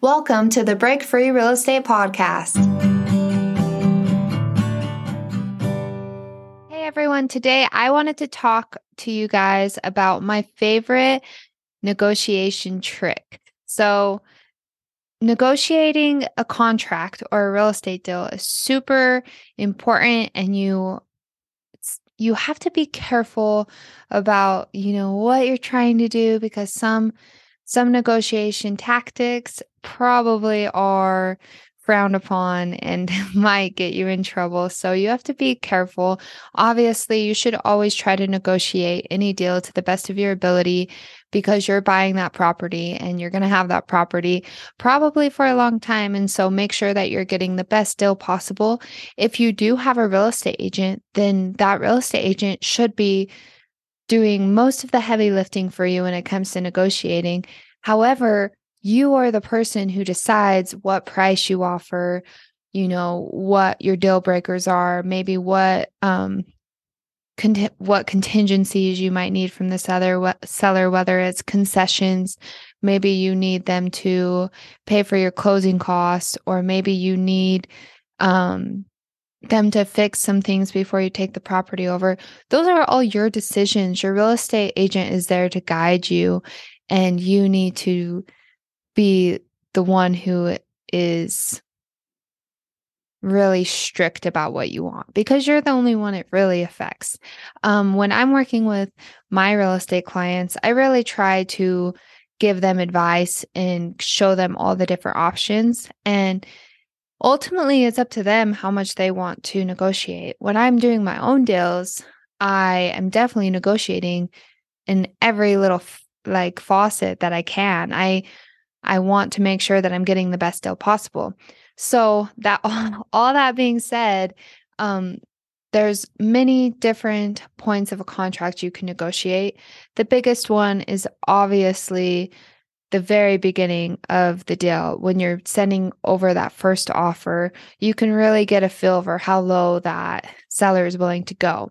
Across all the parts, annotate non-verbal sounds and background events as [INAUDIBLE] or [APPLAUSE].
Welcome to the Break Free Real Estate Podcast. Hey everyone, today I wanted to talk to you guys about my favorite negotiation trick. So, negotiating a contract or a real estate deal is super important and you you have to be careful about you know what you're trying to do because some some negotiation tactics probably are frowned upon and [LAUGHS] might get you in trouble. So you have to be careful. Obviously, you should always try to negotiate any deal to the best of your ability because you're buying that property and you're going to have that property probably for a long time. And so make sure that you're getting the best deal possible. If you do have a real estate agent, then that real estate agent should be doing most of the heavy lifting for you when it comes to negotiating. However, you are the person who decides what price you offer, you know, what your deal breakers are, maybe what um what contingencies you might need from the seller what seller whether it's concessions, maybe you need them to pay for your closing costs or maybe you need um them to fix some things before you take the property over. Those are all your decisions. Your real estate agent is there to guide you and you need to be the one who is really strict about what you want because you're the only one it really affects. Um, when I'm working with my real estate clients, I really try to give them advice and show them all the different options. And ultimately, it's up to them how much they want to negotiate. When I'm doing my own deals, I am definitely negotiating in every little like faucet that I can. I I want to make sure that I'm getting the best deal possible. So that [LAUGHS] all, that being said, um, there's many different points of a contract you can negotiate. The biggest one is obviously the very beginning of the deal when you're sending over that first offer you can really get a feel for how low that seller is willing to go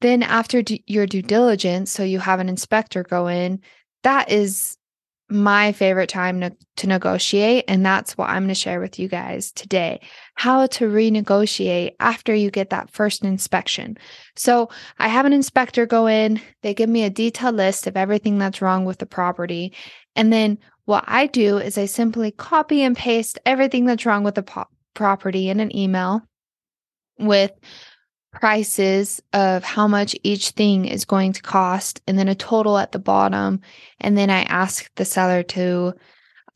then after your due diligence so you have an inspector go in that is my favorite time to, to negotiate. And that's what I'm going to share with you guys today how to renegotiate after you get that first inspection. So I have an inspector go in, they give me a detailed list of everything that's wrong with the property. And then what I do is I simply copy and paste everything that's wrong with the po- property in an email with prices of how much each thing is going to cost and then a total at the bottom. And then i ask the seller to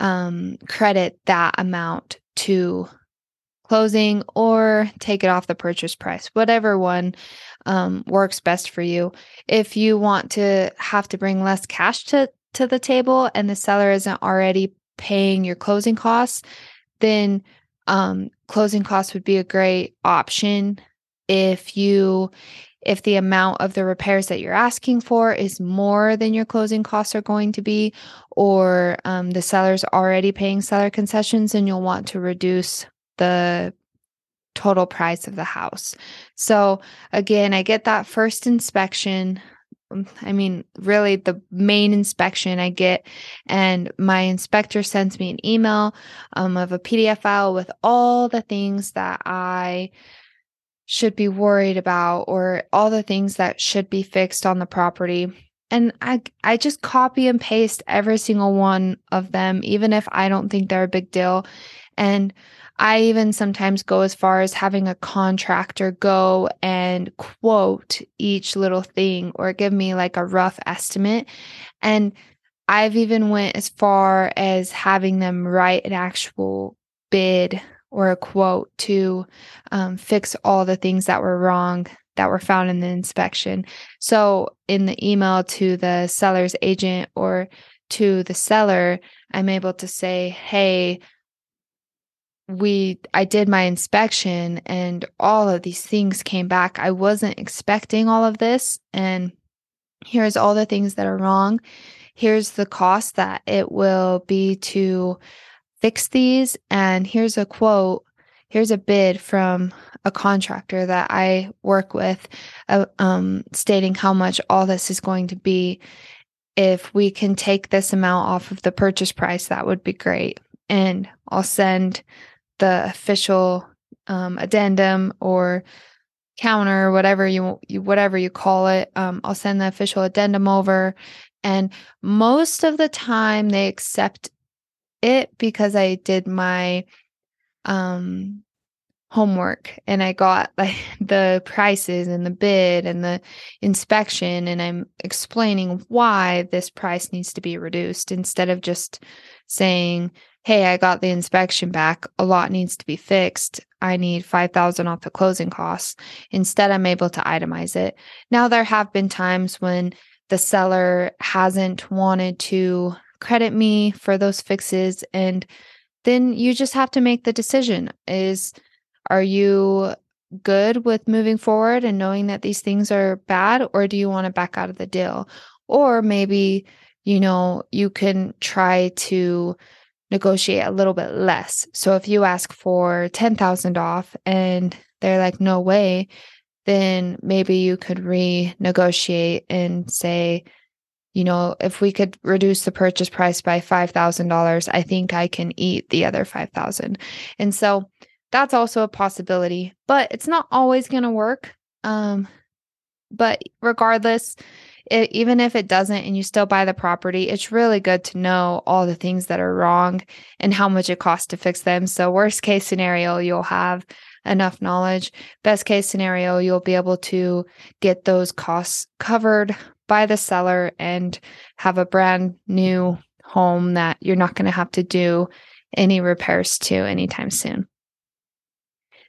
um, credit that amount to closing or take it off the purchase price whatever one um, works best for you. If you want to have to bring less cash to to the table and the seller isn't already paying your closing costs then um, closing costs would be a great option if you if the amount of the repairs that you're asking for is more than your closing costs are going to be, or um, the seller's already paying seller concessions, and you'll want to reduce the total price of the house. So, again, I get that first inspection. Um, I mean, really, the main inspection I get, and my inspector sends me an email um, of a PDF file with all the things that I should be worried about or all the things that should be fixed on the property. And I I just copy and paste every single one of them even if I don't think they're a big deal. And I even sometimes go as far as having a contractor go and quote each little thing or give me like a rough estimate. And I've even went as far as having them write an actual bid or a quote to um, fix all the things that were wrong that were found in the inspection. So, in the email to the seller's agent or to the seller, I'm able to say, hey, we I did my inspection and all of these things came back. I wasn't expecting all of this and here's all the things that are wrong. Here's the cost that it will be to fix these. And here's a quote. Here's a bid from a contractor that I work with, uh, um, stating how much all this is going to be. If we can take this amount off of the purchase price, that would be great. and I'll send the official um, addendum or counter, whatever you, you whatever you call it. Um, I'll send the official addendum over, and most of the time they accept it because I did my um homework and I got [LAUGHS] like the prices and the bid and the inspection and I'm explaining why this price needs to be reduced instead of just saying, "Hey, I got the inspection back. A lot needs to be fixed. I need 5,000 off the closing costs." Instead, I'm able to itemize it. Now there have been times when the seller hasn't wanted to credit me for those fixes and then you just have to make the decision is are you good with moving forward and knowing that these things are bad, or do you want to back out of the deal? Or maybe, you know, you can try to negotiate a little bit less. So if you ask for 10,000 off and they're like, no way, then maybe you could renegotiate and say, you know, if we could reduce the purchase price by $5,000, I think I can eat the other 5,000. And so that's also a possibility, but it's not always going to work. Um, but regardless, it, even if it doesn't and you still buy the property, it's really good to know all the things that are wrong and how much it costs to fix them. So, worst case scenario, you'll have enough knowledge. Best case scenario, you'll be able to get those costs covered by the seller and have a brand new home that you're not going to have to do any repairs to anytime soon.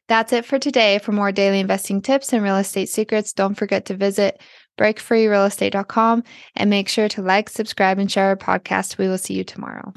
That's it for today. For more daily investing tips and real estate secrets, don't forget to visit breakfreerealestate.com and make sure to like, subscribe, and share our podcast. We will see you tomorrow.